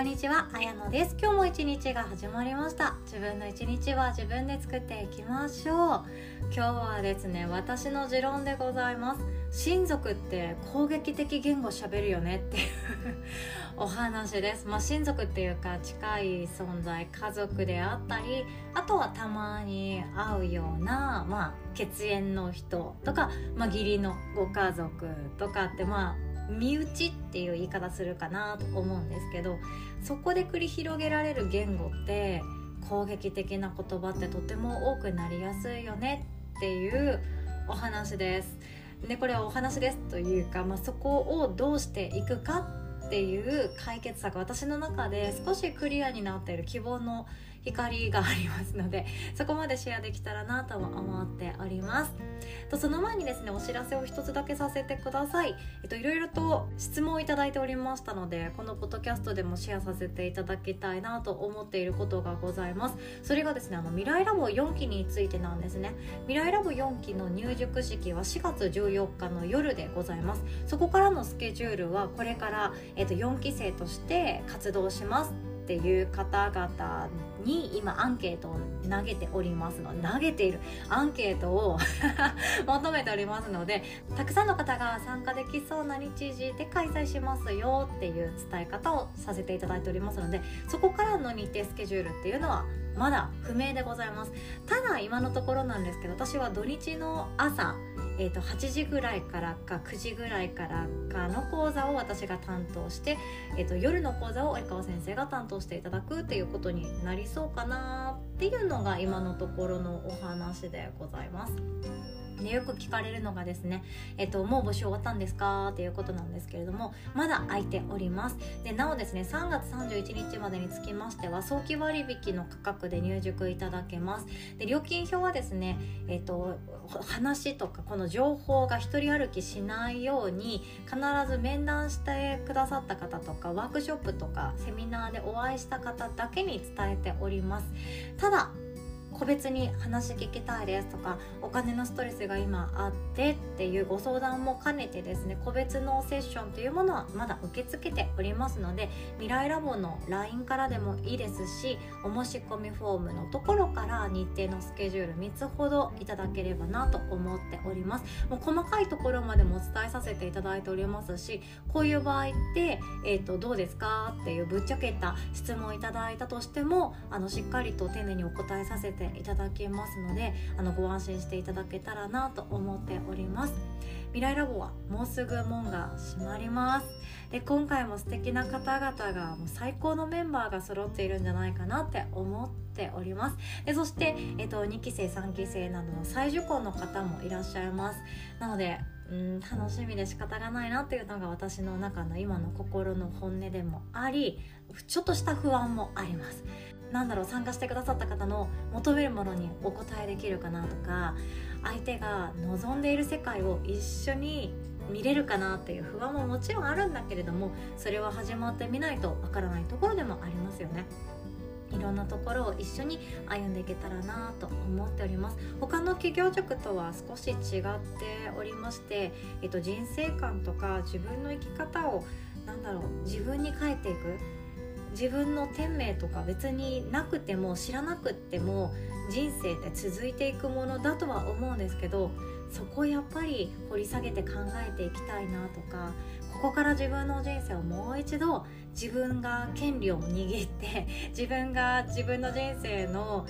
こんにちは、あやのです。今日も一日が始まりました。自分の一日は自分で作っていきましょう。今日はですね、私の持論でございます。親族って攻撃的言語喋るよねっていう お話です。まあ親族っていうか近い存在家族であったりあとはたまに会うようなまあ血縁の人とか、まあ、義理のご家族とかってまあ身内っていう言い方するかなと思うんですけどそこで繰り広げられる言語って攻撃的な言葉ってとても多くなりやすいよねっていうお話です。でこれはお話ですというか、まあ、そこをどうしていくかっていう解決策私の中で少しクリアになっている希望の光がありますのでそこまでシェアできたらなとは思っております。とその前にですねお知らせを一つだけさせてください。えっといろいろと質問をいただいておりましたのでこのポッドキャストでもシェアさせていただきたいなと思っていることがございます。それがですねあの未来ラボ4期についてなんですね。未来ラボ4期の入塾式は4月14日の夜でございます。そこからのスケジュールはこれから、えっと、4期生として活動しますっていう方々に今アンケートを投げておりますの投げているアンケートを 求めておりますのでたくさんの方が参加できそうな日時で開催しますよっていう伝え方をさせていただいておりますのでそこからの日程スケジュールっていうのはまだ不明でございます。ただ今のところなんですけど私は土日の朝えーと、8時ぐらいからか9時ぐらいからかの講座を私が担当して、えーと、夜の講座を及川先生が担当していただくっていうことになりそうかなっていうのが今のところのお話でございます。でよく聞かれるのがですね、えっと、もう募集終わったんですか？っていうことなんですけれどもまだ空いております。でなおですね3月31日までにつきましては早期割引の価格で入塾いただけます。で料金表はですね、えっと、話とかこの情報が一人歩きしないように必ず面談してくださった方とかワークショップとかセミナーでお会いした方だけに伝えております。ただ個別に話聞きたいですとかお金のストレスが今あってっていうご相談も兼ねてですね個別のセッションというものはまだ受け付けておりますので未来ラボの LINE からでもいいですしお申し込みフォームのところから日程のスケジュール3つほどいただければなと思っております。もう細かいところまでもお伝えさせていただいておりますしこういう場合って、えーと、どうですかっていうぶっちゃけた質問をいただいたとしてもあのしっかりと丁寧にお答えさせていただけますのであのご安心していただけたらなと思っております。未来ラボはもうすぐ門が閉まります。で今回も素敵な方々がもう最高のメンバーが揃っているんじゃないかなって思っております。でそして、えっと、2期生3期生などの再受講の方もいらっしゃいます。なのでうん楽しみで仕方がないなっていうのが私の中の今の心の本音でもありちょっとした不安もあります。なんだろう参加してくださった方の求めるものにお答えできるかなとか相手が望んでいる世界を一緒に見れるかなっていう不安ももちろんあるんだけれどもそれは始まってみないとわからないところでもありますよね。いろんなところを一緒に歩んでいけたらなと思っております他の企業塾とは少し違っておりまして、えっと、人生観とか自分の生き方をなんだろう自分に変えていく自分の天命とか別になくても知らなくっても人生って続いていくものだとは思うんですけどそこをやっぱり掘り下げて考えていきたいなとかここから自分の人生をもう一度自分が権利を握って自分が自分の人生の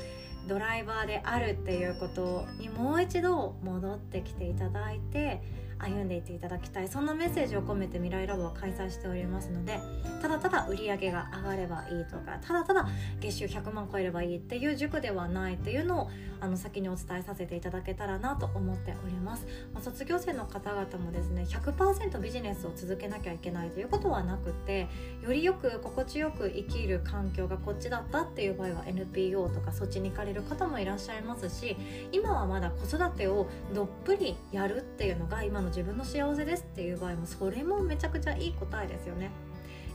ドライバーであるっていうことにもう一度戻ってきていただいて歩んでいっていただきたい。そんなメッセージを込めて未来ラボは開催しておりますのでただただ売り上げが上がればいいとかただただ月収100万超えればいいっていう塾ではないっていうのをあの先にお伝えさせていただけたらなと思っております、まあ、卒業生の方々もですね100%ビジネスを続けなきゃいけないということはなくてよりよく心地よく生きる環境がこっちだったっていう場合は NPO とかそっちに行かれる方もいらっしゃいますし今はまだ子育てをどっぷりやるっていうのが今の自分の幸せですっていう場合もそれもめちゃくちゃいい答えですよね。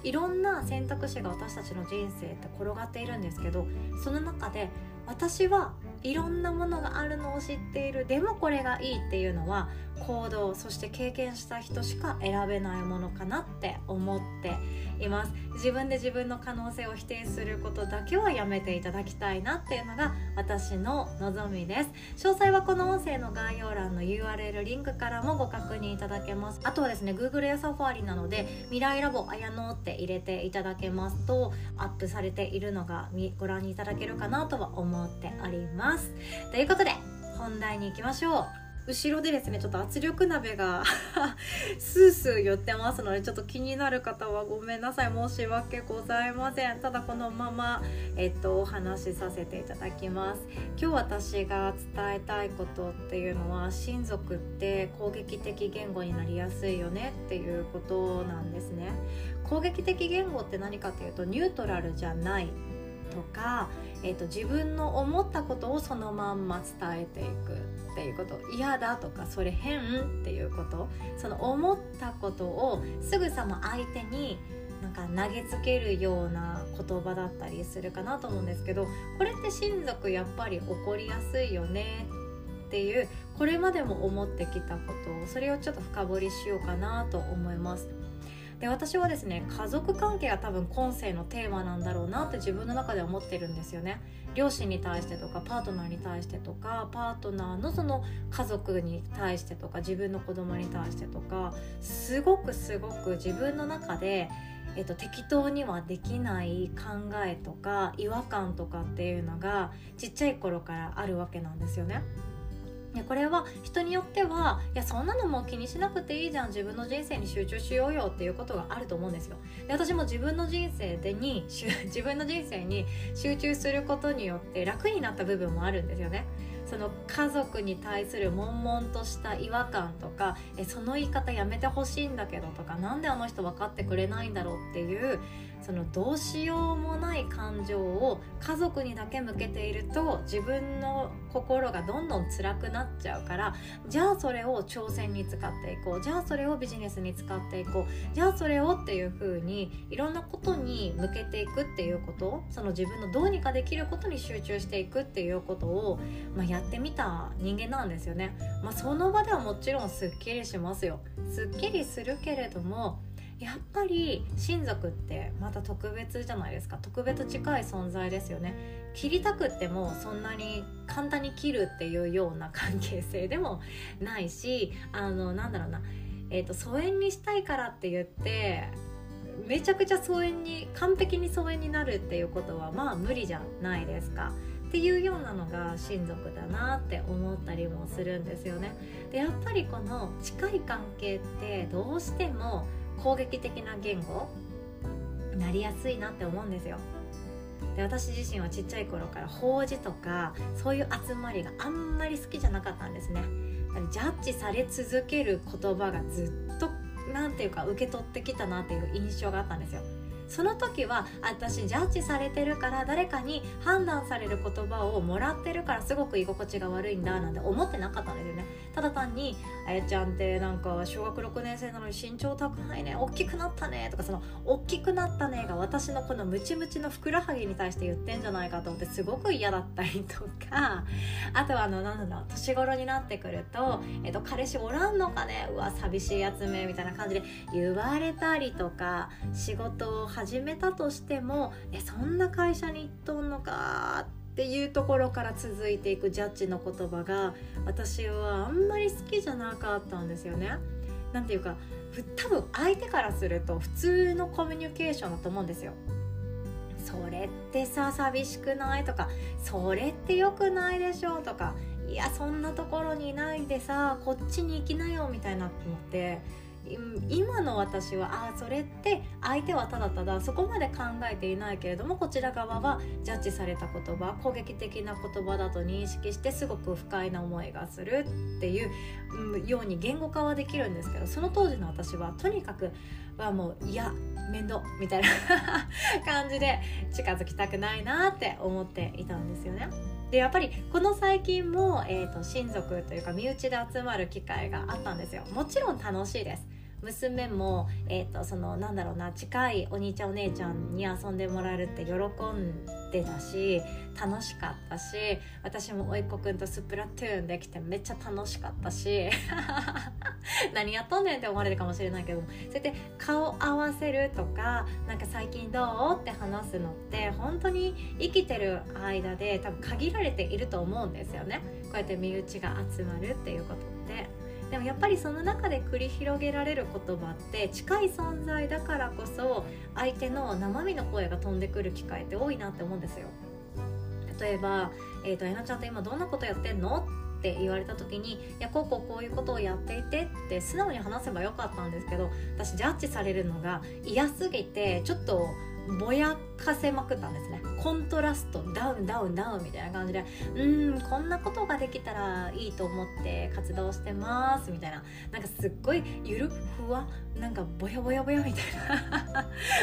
いろんな選択肢が私たちの人生って転がっているんですけどその中で私はいろんなものがあるのを知っているでもこれがいいっていうのは行動そして経験した人しか選べないものかなって思っています。自分で自分の可能性を否定することだけはやめていただきたいなっていうのが私の望みです。詳細はこの音声の概要欄の URL リンクからもご確認いただけます。あとはですね Google や Safari なので未来ラボあやのって入れていただけますとアップされているのがご覧いただけるかなとは思います。思っております。ということで本題に行きましょう。後ろでですねちょっと圧力鍋が スースー言ってますのでちょっと気になる方はごめんなさい。申し訳ございません。ただこのまま、えっと、お話しさせていただきます。今日私が伝えたいことっていうのは親族って攻撃的言語になりやすいよね。っていうことなんですね。攻撃的言語って何かっていうとニュートラルじゃない。とか、えーと、自分の思ったことをそのまんま伝えていくっていうこと嫌だとかそれ変っていうことその思ったことをすぐさま相手になんか投げつけるような言葉だったりするかなと思うんですけどこれって親族やっぱり起こりやすいよねっていうこれまでも思ってきたことをそれをちょっと深掘りしようかなと思います。で私はですね家族関係が多分今世のテーマなんだろうなって自分の中で思ってるんですよね両親に対してとかパートナーに対してとかパートナーのその家族に対してとか自分の子供に対してとかすごくすごく自分の中でえっと、適当にはできない考えとか違和感とかっていうのがちっちゃい頃からあるわけなんですよね。ね、これは人によってはいやそんなのも気にしなくていいじゃん自分の人生に集中しようよっていうことがあると思うんですよ。で私も自分の人生でに 自分の人生に集中することによって楽になった部分もあるんですよね。その家族に対する悶々とした違和感とかえその言い方やめてほしいんだけどとか何であの人分かってくれないんだろうっていうそのどうしようもない感情を家族にだけ向けていると自分の心がどんどん辛くなっちゃうからじゃあそれを挑戦に使っていこうじゃあそれをビジネスに使っていこうじゃあそれをっていう風にいろんなことに向けていくっていうことその自分のどうにかできることに集中していくっていうことを、まあ、やってみた人間なんですよね。まあ、その場ではもちろんすっきりしますよ。すっきりするけれどもやっぱり親族ってまた特別じゃないですか特別近い存在ですよね切りたくってもそんなに簡単に切るっていうような関係性でもないしあのなんだろうな、えーと、疎遠にしたいからって言ってめちゃくちゃ疎遠に完璧に疎遠になるっていうことはまあ無理じゃないですか。っていうようなのが親族だなって思ったりもするんですよね。でやっぱりこの近い関係ってどうしても攻撃的な言語？なりやすいなって思うんですよ。で私自身はちっちゃい頃から法事とかそういう集まりがあんまり好きじゃなかったんですね。ジャッジされ続ける言葉がずっと何ていうか受け取ってきたなっていう印象があったんですよ。その時は私ジャッジされてるから誰かに判断される言葉をもらってるからすごく居心地が悪いんだなんて思ってなかったんですよね。ただ単にあやちゃんってなんか小学6年生なのに身長高いね大きくなったねとかその大きくなったねが私のこのムチムチのふくらはぎに対して言ってんじゃないかと思ってすごく嫌だったりとかあとはあのなんだろう年頃になってくると、えっと、彼氏おらんのかねうわ寂しいやつめみたいな感じで言われたりとか仕事を始めたとしてもえそんな会社に行っとんのかってっていうところから続いていくジャッジの言葉が私はあんまり好きじゃなかったんですよね。なんていうか多分相手からすると普通のコミュニケーションだと思うんですよ。それってさ寂しくないとかそれって良くないでしょとかいやそんなところにいないでさこっちに行きなよみたいなって思って今の私はああそれって相手はただただそこまで考えていないけれどもこちら側はジャッジされた言葉攻撃的な言葉だと認識してすごく不快な思いがするっていうように言語化はできるんですけどその当時の私はとにかくはもういや面倒みたいな感じで近づきたくないなって思っていたんですよね。でやっぱりこの最近も、えーと親族というか身内で集まる機会があったんですよもちろん楽しいです娘も、えーと、そのなんだろうな近いお兄ちゃんお姉ちゃんに遊んでもらえるって喜んでたし楽しかったし私も甥っ子くんとスプラトゥーンできてめっちゃ楽しかったし 何やっとんねんって思われるかもしれないけどそうやって顔合わせるとかなんか最近どうって話すのって本当に生きてる間で多分限られていると思うんですよね。こうやって身内が集まるっていうこと。でもやっぱりその中で繰り広げられる言葉って近い存在だからこそ相手の生身の声が飛んでくる機会って多いなって思うんですよ例えば「えーと、えなちゃんって今どんなことやってんの?」って言われた時に「いやこうこうこういうことをやっていて」って素直に話せばよかったんですけど私ジャッジされるのが嫌すぎてちょっとぼやかせまくったんですねコントラストダウンダウンダウンみたいな感じでうんこんなことができたらいいと思って活動してますみたいな。なんかすっごいゆるふわなんかボヤボヤボヤみたい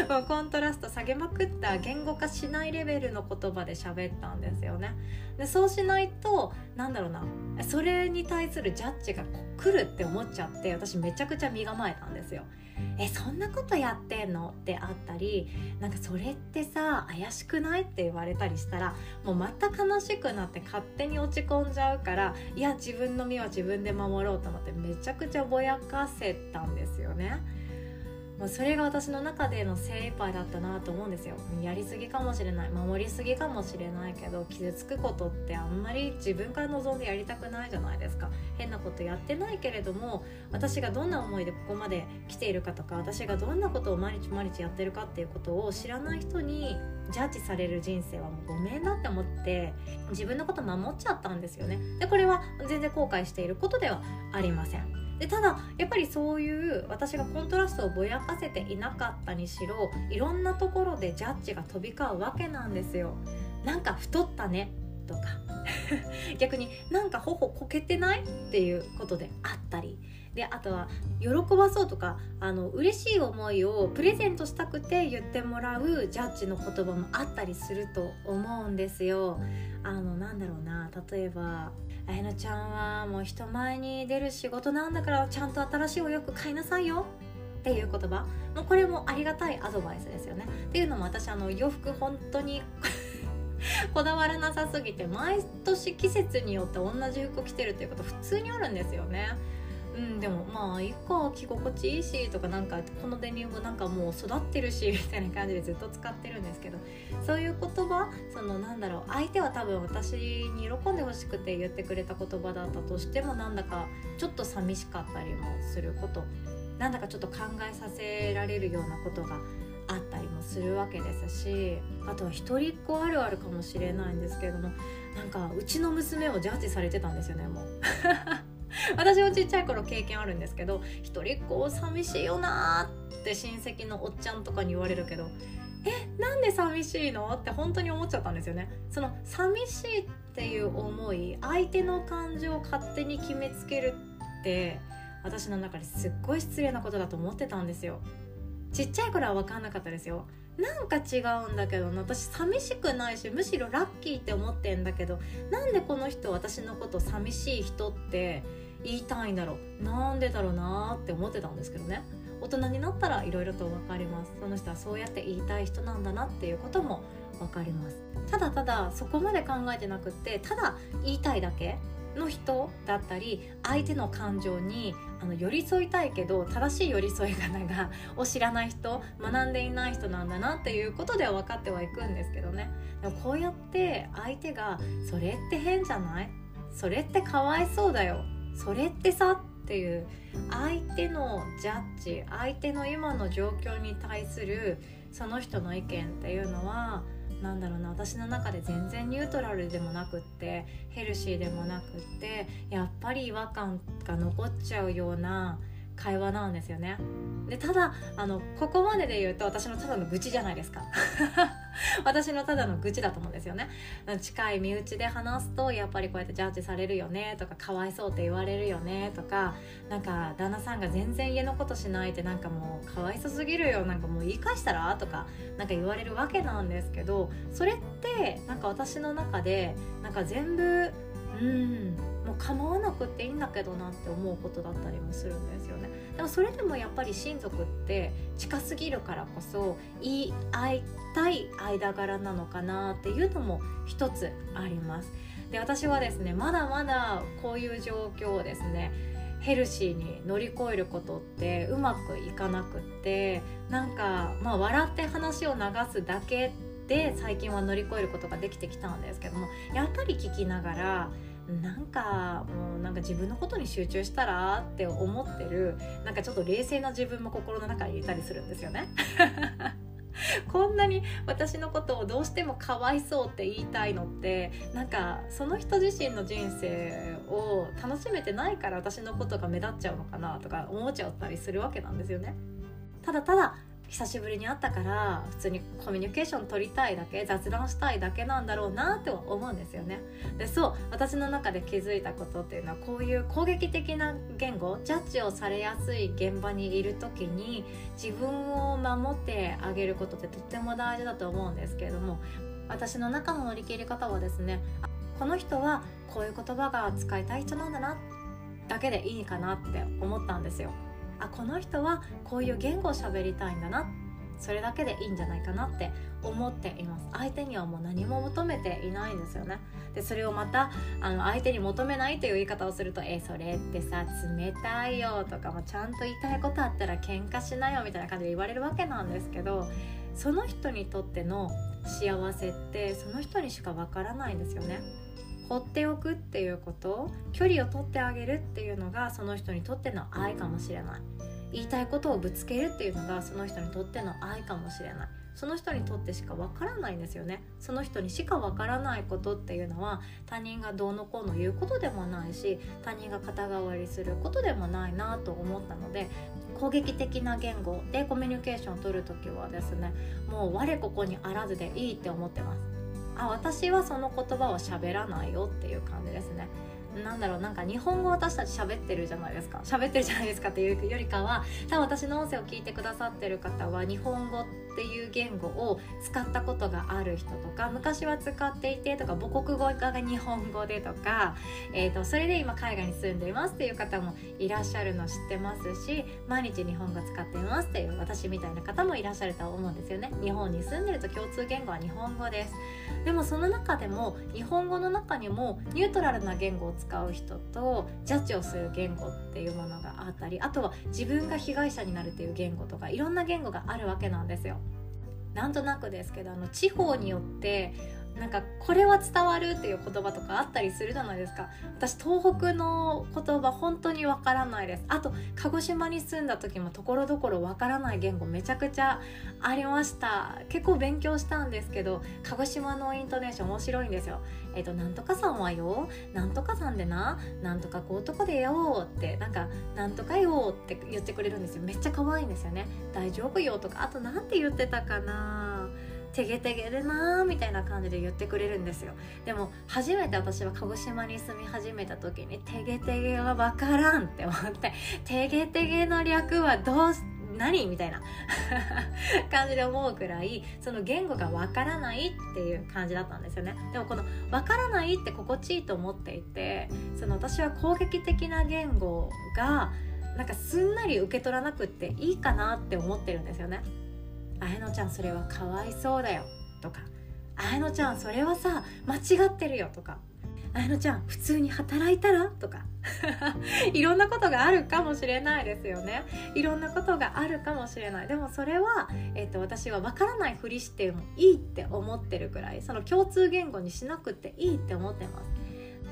な。もうコントラスト下げまくった言語化しないレベルの言葉で喋ったんですよね。でそうしないとなんだろうな。それに対するジャッジが来るって思っちゃって私めちゃくちゃ身構えたんですよ。えそんなことやってんの？ってあったりなんかそれってさ怪しくない？っって言われたりしたらもうまた悲しくなって勝手に落ち込んじゃうからいや自分の身は自分で守ろうと思ってめちゃくちゃぼやかせたんですよね。もうそれが私の中での精一杯だったなと思うんですよ。やりすぎかもしれない。守りすぎかもしれないけど傷つくことってあんまり自分から望んでやりたくないじゃないですか。変なことやってないけれども私がどんな思いでここまで来ているかとか私がどんなことを毎日毎日やってるかっていうことを知らない人にジャッジされる人生はもうごめんなって思って自分のこと守っちゃったんですよね。でこれは全然後悔していることではありません。でただやっぱりそういう私がコントラストをぼやかせていなかったにしろいろんなところでジャッジが飛び交うわけなんですよ。なんか太ったね。とか。逆になんか頬こけてないっていうことであったり。であとは喜ばそうとかあの嬉しい思いをプレゼントしたくて言ってもらうジャッジの言葉もあったりすると思うんですよ。あのなんだろうな例えばあやのちゃんはもう人前に出る仕事なんだからちゃんと新しいお洋服買いなさいよ。っていう言葉。もうこれもありがたいアドバイスですよね。っていうのも私あの洋服本当にこだわらなさすぎて毎年季節によって同じ服着てるっていうこと普通にあるんですよね。うんでもまあいいか着心地いいしとかなんかこのデニムなんかもう育ってるしみたいな感じでずっと使ってるんですけどそういう言葉そのなんだろう相手は多分私に喜んでほしくて言ってくれた言葉だったとしてもなんだかちょっと寂しかったりもすることなんだかちょっと考えさせられるようなことがあったりもするわけですしあとは一人っ子あるあるかもしれないんですけれどもなんかうちの娘をジャッジされてたんですよねもう。私もちっちゃい頃経験あるんですけど一人っ子寂しいよなーって親戚のおっちゃんとかに言われるけどえなんで寂しいのって本当に思っちゃったんですよね。その寂しいっていう思い相手の感情を勝手に決めつけるって私の中ですっごい失礼なことだと思ってたんですよ。ちっちゃい頃は分かんなかったですよ。なんか違うんだけどな私寂しくないしむしろラッキーって思ってんだけどなんでこの人私のこと寂しい人って言いたいんだろう。なんでだろうなって思ってたんですけどね。大人になったらいろいろと分かります。その人はそうやって言いたい人なんだなっていうことも分かります。ただただそこまで考えてなくってただ言いたいだけの人だったり相手の感情にあの寄り添いたいけど正しい寄り添い方がを知らない人学んでいない人なんだなっていうことでは分かってはいくんですけどね。でもこうやって相手が「それって変じゃない？それってかわいそうだよ。それってさ」っていう相手のジャッジ相手の今の状況に対するその人の意見っていうのはなんだろうな私の中で全然ニュートラルでもなくってヘルシーでもなくってやっぱり違和感が残っちゃうような会話なんですよね。でただあのここまでで言うと私のただの愚痴じゃないですか。私のただの愚痴だと思うんですよね。近い身内で話すとやっぱりこうやってジャッジされるよねとかかわいそうって言われるよねとかなんか旦那さんが全然家のことしないってなんかもうかわいそすぎるよなんかもう言い返したら？とかなんか言われるわけなんですけどそれってなんか私の中でなんか全部うんもう構わなくていいんだけどなって思うことだったりもするんですよね。でもそれでもやっぱり親族って近すぎるからこそ言い合いたい間柄なのかなっていうのも一つあります。で私はですねまだまだこういう状況をですねヘルシーに乗り越えることってうまくいかなくってなんかまあ笑って話を流すだけで最近は乗り越えることができてきたんですけどもやっぱり聞きながらなんかもうなんか自分のことに集中したらって思ってるなんかちょっと冷静な自分も心の中にいたりするんですよね。こんなに私のことをどうしてもかわいそうって言いたいのってなんかその人自身の人生を楽しめてないから私のことが目立っちゃうのかなとか思っちゃったりするわけなんですよね。ただただ久しぶりに会ったから普通にコミュニケーション取りたいだけ雑談したいだけなんだろうなって思うんですよね。でそう私の中で気づいたことっていうのはこういう攻撃的な言語ジャッジをされやすい現場にいる時に自分を守ってあげることってとっても大事だと思うんですけれども私の中の乗り切り方はですねこの人はこういう言葉が使いたい人なんだなだけでいいかなって思ったんですよ。あこの人はこういう言語を喋りたいんだな。それだけでいいんじゃないかなって思っています。相手にはもう何も求めていないんですよね。でそれをまたあの相手に求めないという言い方をすると「えそれってさ冷たいよ」とかもちゃんと言いたいことあったら喧嘩しなよみたいな感じで言われるわけなんですけどその人にとっての幸せってその人にしかわからないんですよね。放っておくっていうこと距離を取ってあげるっていうのがその人にとっての愛かもしれない。言いたいことをぶつけるっていうのがその人にとっての愛かもしれない。その人にとってしかわからないんですよね。その人にしかわからないことっていうのは他人がどうのこうの言うことでもないし他人が肩代わりすることでもないなと思ったので攻撃的な言語でコミュニケーションを取る時はですねもう我ここにあらずでいいって思ってます。あ私はその言葉を喋らないよっていう感じですね。なんだろうなんか日本語私たち喋ってるじゃないですか。喋ってるじゃないですかっていうよりかは多分私の音声を聞いてくださってる方は日本語っていう言語を使ったことがある人とか昔は使っていてとか母国語が日本語でとか、えーと、それで今海外に住んでいますっていう方もいらっしゃるの知ってますし毎日日本語使っていますっていう私みたいな方もいらっしゃると思うんですよね日本に住んでると共通言語は日本語ですでもその中でも日本語の中にもニュートラルな言語を使う人とジャッジをする言語っていうものがあったりあとは自分が被害者になるっていう言語とかいろんな言語があるわけなんですよ。なんとなくですけどあの地方によってなんかこれは伝わるっていう言葉とかあったりするじゃないですか。私東北の言葉本当にわからないです。あと鹿児島に住んだ時もところどころわからない言語めちゃくちゃありました。結構勉強したんですけど鹿児島のイントネーション面白いんですよ。えっ、ー、となんとかさんはよなんとかさんでな？なんとかこうとこでよって。なんかなんとかよって言ってくれるんですよ。めっちゃ可愛いんですよね。大丈夫よとか。あと何て言ってたかな？てげてげでなーみたいな感じで言ってくれるんですよ。でも初めて私は鹿児島に住み始めた時にてげてげは分からんって思っててげてげの略はどう何みたいな 感じで思うくらいその言語がわからないっていう感じだったんですよね。でもこのわからないって心地いいと思っていてその私は攻撃的な言語がなんかすんなり受け取らなくっていいかなって思ってるんですよね。綾乃ちゃんそれはかわいそうだよとか綾乃ちゃんそれはさ間違ってるよとか綾乃ちゃん普通に働いたら？とか いろんなことがあるかもしれないですよね。いろんなことがあるかもしれない。でもそれは、えーと、私は分からないふりしてもいいって思ってるくらいその共通言語にしなくていいって思ってます。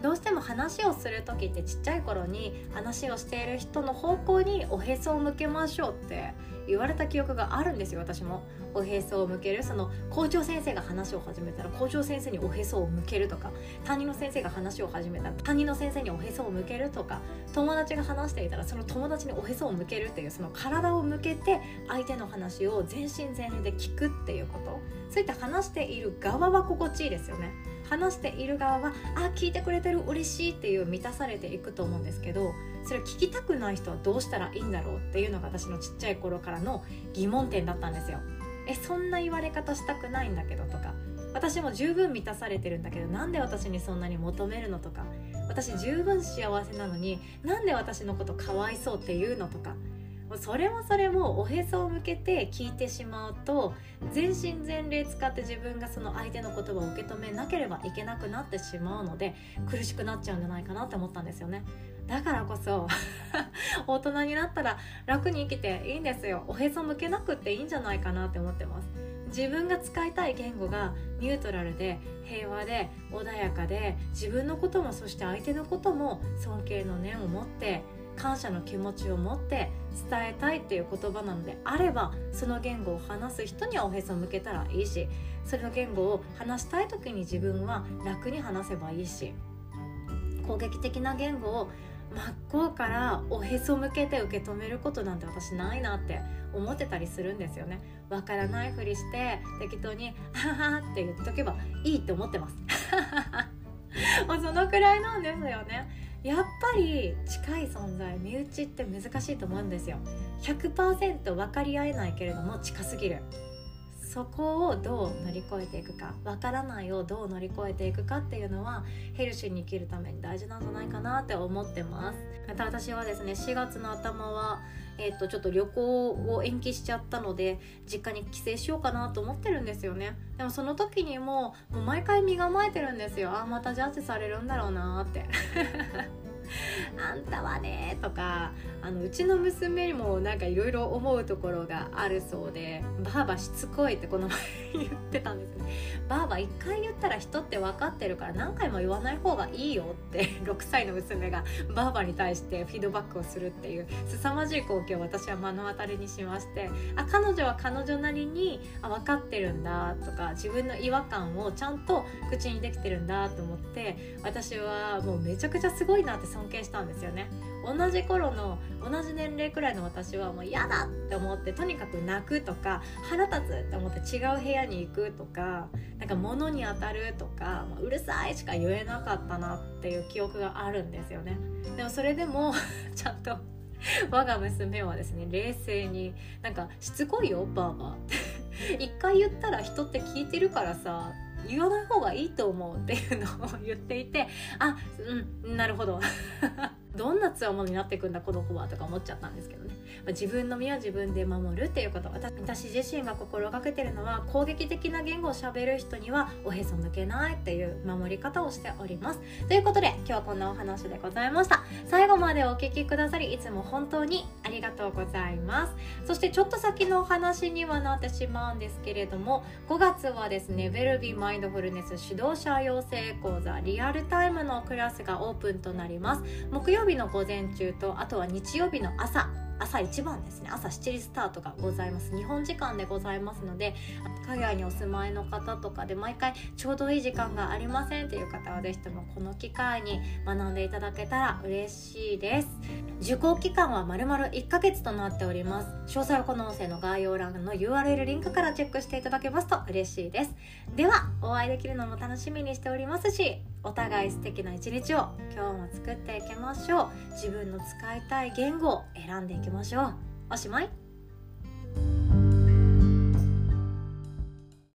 どうしても話をする時ってちっちゃい頃に話をしている人の方向におへそを向けましょうって言われた記憶があるんですよ私も。おへそを向けるその校長先生が話を始めたら校長先生におへそを向けるとか担任の先生が話を始めたら担任の先生におへそを向けるとか友達が話していたらその友達におへそを向けるっていうその体を向けて相手の話を全身全霊で聞くっていうこと。そういった話している側は心地いいですよね。話している側はあ聞いてくれてる嬉しいっていう満たされていくと思うんですけどそれ聞きたくない人はどうしたらいいんだろうっていうのが私のちっちゃい頃からの疑問点だったんですよ。えそんな言われ方したくないんだけどとか。私も十分満たされてるんだけどなんで私にそんなに求めるのとか。私十分幸せなのになんで私のことかわいそうっていうのとか。もうそれもそれもおへそを向けて聞いてしまうと全身全霊使って自分がその相手の言葉を受け止めなければいけなくなってしまうので苦しくなっちゃうんじゃないかなって思ったんですよね。だからこそ 大人になったら楽に生きていいんですよ。おへそ向けなくっていいんじゃないかなって思ってます。自分が使いたい言語がニュートラルで平和で穏やかで自分のこともそして相手のことも尊敬の念を持って感謝の気持ちを持って伝えたいっていう言葉なのであればその言語を話す人にはおへそ向けたらいいしその言語を話したい時に自分は楽に話せばいいし攻撃的な言語を真っ向からおへそ向けて受け止めることなんて私ないなって思ってたりするんですよね。わからないふりして適当に「はは」って言っとけばいいって思ってます。もうそのくらいなんですよね。やっぱり近い存在身内って難しいと思うんですよ。100%分かり合えないけれども近すぎる。そこをどう乗り越えていくか分からないをどう乗り越えていくかっていうのはヘルシーに生きるために大事なんじゃないかなって思ってます。また私はですね4月の頭はえーと、ちょっと旅行を延期しちゃったので実家に帰省しようかなと思ってるんですよね。でもその時にももう毎回身構えてるんですよ。ああまたジャッジされるんだろうなって。あんたはねとかあのうちの娘にもなんかいろいろ思うところがあるそうでばあばしつこいってこの前言ってたんですねばあば一回言ったら人って分かってるから何回も言わない方がいいよって 6歳の娘がばあばに対してフィードバックをするっていう凄まじい光景を私は目の当たりにしましてあ彼女は彼女なりにあ分かってるんだとか自分の違和感をちゃんと口にできてるんだと思って私はもうめちゃくちゃすごいなって尊敬したんですよね。同じ頃の同じ年齢くらいの私はもう嫌だって思ってとにかく泣くとか腹立つって思って違う部屋に行くとかなんか物に当たるとか、うるさいしか言えなかったなっていう記憶があるんですよね。でもそれでも ちゃんと我が娘はですね冷静になんかしつこいよばあば一回言ったら人って聞いてるからさ言わない方がいいと思うっていうのを言っていてあうんなるほど。どんな強者になっていくんだこの子はとか思っちゃったんですけどね、自分の身は自分で守るっていうこと私自身が心がけてるのは攻撃的な言語をしゃべる人にはおへそ抜けないっていう守り方をしております。ということで今日はこんなお話でございました。最後までお聴きくださりいつも本当にありがとうございます。そしてちょっと先のお話にはなってしまうんですけれども5月はですねウェルビーマインドフルネス指導者養成講座リアルタイムのクラスがオープンとなります。木曜日の午前中とあとは日曜日の朝朝一番ですね。朝7時スタートがございます。日本時間でございますので海外にお住まいの方とかで毎回ちょうどいい時間がありませんっていう方は是非ともこの機会に学んでいただけたら嬉しいです。受講期間は丸々1ヶ月となっております。詳細はこの音声の概要欄の URL リンクからチェックしていただけますと嬉しいです。ではお会いできるのも楽しみにしておりますしお互い素敵な一日を今日も作っていきましょう。自分の使いたい言語を選んでいきましょう。おしまい。